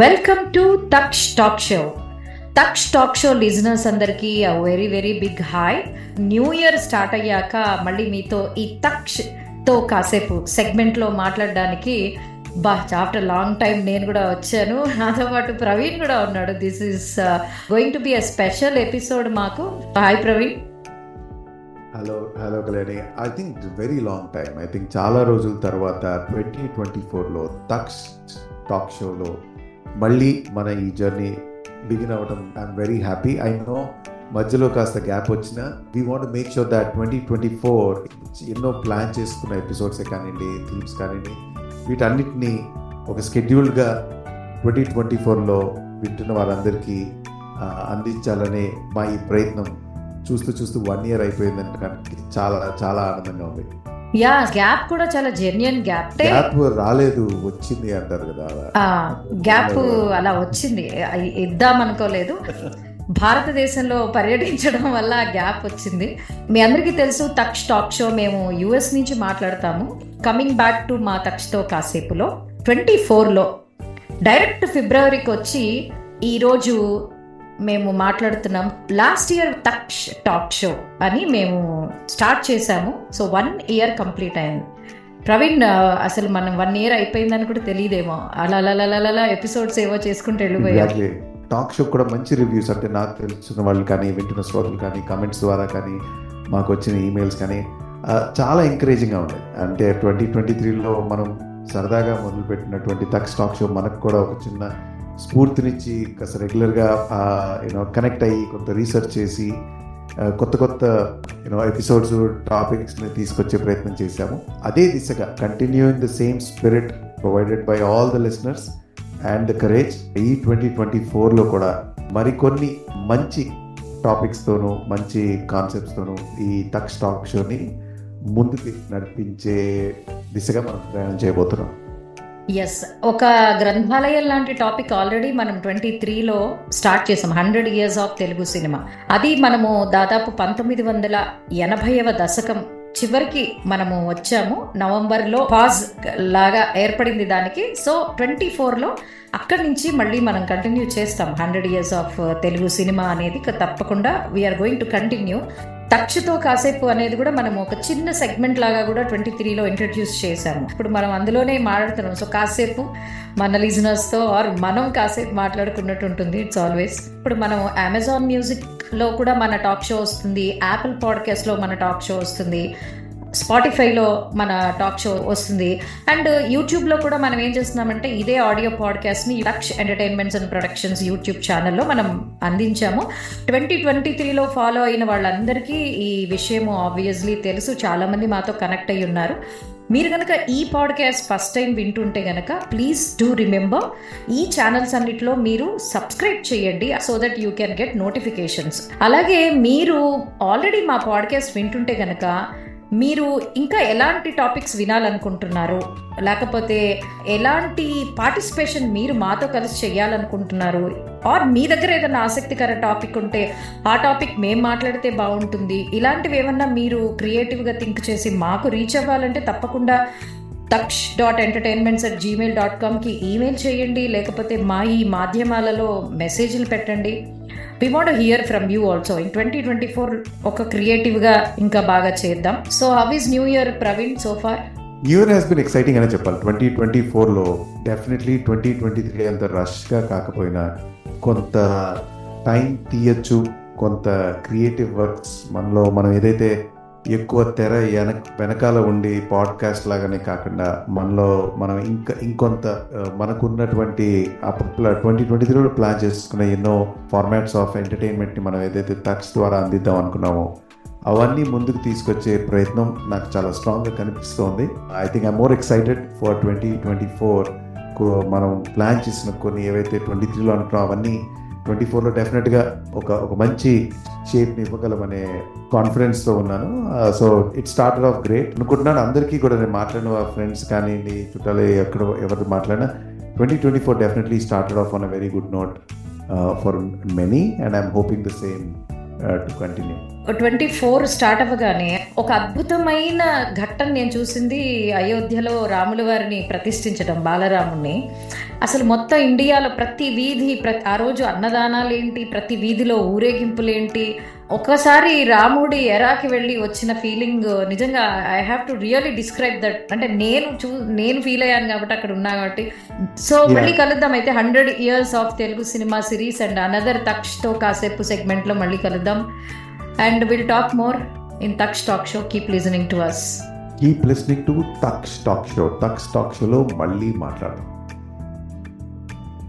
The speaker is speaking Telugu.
Welcome to Taksh talk show Taksh talk show listeners అందరికీ very very big hi new year start అయ్యాక మళ్ళీ మీతో ఈ తక్ష్తో కాసేపు సెగ్మెంట్లో మాట్లాడడానికి బా ఆఫ్టర్ లాంగ్ టైం నేను కూడా వచ్చాను. నాతో పాటు ప్రవీణ్ కూడా ఉన్నాడు. This is going to be a special episode మాకు. Hi Praveen. Hello hello Kalyani I think very long time I think చాలా రోజుల తర్వాత ట్వంటీ ట్వంటీ ఫోర్లో తక్ష్ టాక్ షోలో మళ్ళీ మన ఈ జర్నీ బిగిన్ అవ్వడం I'm very happy I know మధ్యలో కాస్త గ్యాప్ వచ్చిన. We want make sure that twenty twenty four ఎన్నో ప్లాన్ చేసుకున్న ఎపిసోడ్సే కానివ్వండి థీమ్స్ కానివ్వండి వీటన్నిటిని ఒక స్కెడ్యూల్డ్గా ట్వంటీ ట్వంటీ ఫోర్లో వింటున్న వారందరికీ అందించాలనే మా ఈ ప్రయత్నం చూస్తూ చూస్తూ వన్ ఇయర్ అయిపోయిందంటే చాలా చాలా ఆనందంగా ఉంది. యా గ్యాప్ కూడా చాలా జెన్యున్ గ్యాప్. గ్యాప్ రాలేదు వచ్చింది అంటారు కదా గ్యాప్ అలా వచ్చింది. ఇద్దాం అనుకోలేదు. భారతదేశంలో పర్యటించడం వల్ల గ్యాప్ వచ్చింది. మీ అందరికీ తెలుసు తక్ష్ టాక్ షో మేము యుఎస్ నుంచి మాట్లాడతాము. కమింగ్ బ్యాక్ టు మా తక్షతో కాసేపులో. ట్వంటీ ఫోర్లో డైరెక్ట్ ఫిబ్రవరికి వచ్చి ఈరోజు మేము మాట్లాడుతున్నాం last year Taksh talk show అని మేము స్టార్ట్ చేశాము. సో వన్ ఇయర్ కంప్లీట్ అయింది. ప్రవీణ్ అసలు మనం వన్ ఇయర్ అయిపోయిందని కూడా తెలియదేమో. అలా అలా అలా అలా ఎపిసోడ్స్ ఏవో చేసుకుంటూ వెళ్ళిపోయాయి టాక్ షో కూడా మంచి రివ్యూస్ అంటే నాకు తెలిసిన వాళ్ళు కానీ వింటున్న శ్రోతలు కానీ కమెంట్స్ ద్వారా కానీ మాకు వచ్చిన ఈమెయిల్స్ కానీ చాలా ఎంకరేజింగ్గా ఉన్నాయి అంటే ట్వంటీ ట్వంటీ త్రీలో మనం సరదాగా మొదలుపెట్టినటువంటి తక్స్ టాక్ షో మనకు కూడా ఒక చిన్న స్ఫూర్తినిచ్చి కాస్త రెగ్యులర్గా యూనో కనెక్ట్ అయ్యి కొంత రీసెర్చ్ చేసి కొత్త కొత్త యూనో ఎపిసోడ్స్ టాపిక్స్ని తీసుకొచ్చే ప్రయత్నం చేశాము. అదే దిశగా continuing the same spirit provided by all the listeners and the courage ఈ ట్వంటీ ట్వంటీ ఫోర్లో కూడా మరికొన్ని మంచి టాపిక్స్తోనూ మంచి కాన్సెప్ట్స్తోనూ ఈ టక్స్ స్టాక్ షోని ముందుకి నడిపించే దిశగా మనం ప్రయాణం చేయబోతున్నాం. ఎస్ ఒక గ్రంథాలయం లాంటి టాపిక్ ఆల్రెడీ మనం ట్వంటీ త్రీలో స్టార్ట్ చేసాం. Hundred years of Telugu cinema. అది మనము దాదాపు పంతొమ్మిది వందల ఎనభైవ దశకం చివరికి మనము వచ్చాము. నవంబర్లో పాజ్ లాగా ఏర్పడింది దానికి. సో ట్వంటీ ఫోర్లో అక్కడి నుంచి మళ్ళీ మనం కంటిన్యూ చేస్తాం. Hundred years of Telugu cinema అనేది తప్పకుండా వీఆర్ గోయింగ్ టు కంటిన్యూ టచ్తో కాసేపు అనేది కూడా మనం ఒక చిన్న సెగ్మెంట్ లాగా కూడా ట్వంటీ త్రీలో ఇంట్రడ్యూస్ చేశాము. ఇప్పుడు మనం అందులోనే మాట్లాడుతున్నాం. సో కాసేపు మన లిజనర్స్తో ఆర్ మనం కాసేపు మాట్లాడుకున్నట్టు ఉంటుంది. ఇట్స్ ఆల్వేస్ ఇప్పుడు మనం అమెజాన్ మ్యూజిక్లో కూడా మన టాక్ షో వస్తుంది. యాపిల్ పాడ్కాస్ట్లో మన టాక్ షో వస్తుంది. స్పాటిఫైలో మన టాక్ షో వస్తుంది. అండ్ యూట్యూబ్లో కూడా మనం ఏం చేస్తున్నామంటే ఇదే audio పాడ్కాస్ట్ని Laksh entertainments and productions YouTube ఛానల్లో మనం అందించాము. ట్వంటీ ట్వంటీ త్రీలో ఫాలో అయిన వాళ్ళందరికీ ఈ విషయము ఆబ్వియస్లీ తెలుసు. చాలామంది మాతో కనెక్ట్ అయి ఉన్నారు. మీరు కనుక ఈ పాడ్కాస్ట్ ఫస్ట్ టైం వింటుంటే కనుక ప్లీజ్ డూ రిమెంబర్ ఈ ఛానల్స్ అన్నిటిలో మీరు సబ్స్క్రైబ్ చేయండి so that you can get notifications అలాగే మీరు ఆల్రెడీ మా పాడ్కాస్ట్ వింటుంటే కనుక మీరు ఇంకా ఎలాంటి టాపిక్స్ వినాలనుకుంటున్నారు లేకపోతే ఎలాంటి పార్టిసిపేషన్ మీరు మాతో కలిసి చేయాలనుకుంటున్నారు ఆర్ మీ దగ్గర ఏదైనా ఆసక్తికర టాపిక్ ఉంటే ఆ టాపిక్ మేము మాట్లాడితే బాగుంటుంది. ఇలాంటివి ఏమన్నా మీరు క్రియేటివ్గా థింక్ చేసి మాకు రీచ్ అవ్వాలంటే తప్పకుండా Taksh dot entertainments at Gmail dot కామ్కి email చేయండి లేకపోతే మా ఈ మాధ్యమాలలో మెసేజ్లు పెట్టండి. We want hear from you also in twenty twenty four ఒక క్రియేటివ్గా ఇంకా బాగా చేద్దాం. So how is new year Praveen so far new year has been exciting అనే చెప్పాలి. ట్వంటీ ట్వంటీ ఫోర్లో డెఫినెట్లీ ట్వంటీ ట్వంటీ త్రీ అంత రష్గా కాకపోయినా కొంత టైం తీయచ్చు కొంత క్రియేటివ్ వర్క్స్ మనలో మనం ఏదైతే ఎక్కువ తెర వెనక వెనకాల ఉండి పాడ్కాస్ట్ లాగానే కాకుండా మనలో మనం ఇంకా ఇంకొంత మనకున్నటువంటి అప్పట్లో ట్వంటీ ట్వంటీ త్రీలో ప్లాన్ చేసుకున్న ఎన్నో ఫార్మాట్స్ ఆఫ్ ఎంటర్టైన్మెంట్ని మనం ఏదైతే టక్స్ ద్వారా అందిద్దాం అనుకున్నామో అవన్నీ ముందుకు తీసుకొచ్చే ప్రయత్నం నాకు చాలా స్ట్రాంగ్గా కనిపిస్తోంది. I think I more excited for twenty twenty four మనం ప్లాన్ చేసిన కొన్ని ఏవైతే ట్వంటీ త్రీలో అనుకున్నాం అవన్నీ ట్వంటీ ఫోర్లో డెఫినెట్గా ఒక ఒక మంచి షేప్ని ఇవ్వగలమనే కాన్ఫిడెన్స్తో ఉన్నాను. So it started off great అనుకుంటున్నాను అందరికీ కూడా నేను మాట్లాడిన ఫ్రెండ్స్ కానీ చుట్టాలు ఎక్కడ ఎవరు మాట్లాడినా twenty twenty four definitely started off on a very good note for many and I'm hoping the same to continue twenty four start అవ్వగానే ఒక అద్భుతమైన ఘట్టం నేను చూసింది అయోధ్యలో రాముల వారిని ప్రతిష్ఠించడం బాలరాముణ్ణి. అసలు మొత్తం ఇండియాలో ప్రతి వీధి ప్రతి ఆ రోజు అన్నదానాలు ఏంటి ప్రతి వీధిలో ఊరేగింపులు ఏంటి ఒక్కసారి రాముడి ఎరాకి వెళ్ళి వచ్చిన ఫీలింగ్ నిజంగా I have to really describe that అంటే నేను చూ నేను ఫీల్ అయ్యాను కాబట్టి అక్కడ ఉన్నా కాబట్టి. సో. మళ్ళీ కలుద్దాం అయితే hundred years of Telugu cinema series and another తక్షతో కాసేపు సెగ్మెంట్లో మళ్ళీ కలుద్దాం. And will talk more in Taksh talk show keep listening to us keep listening to Taksh talk show Taksh talk షోలో మళ్ళీ మాట్లాడదాం.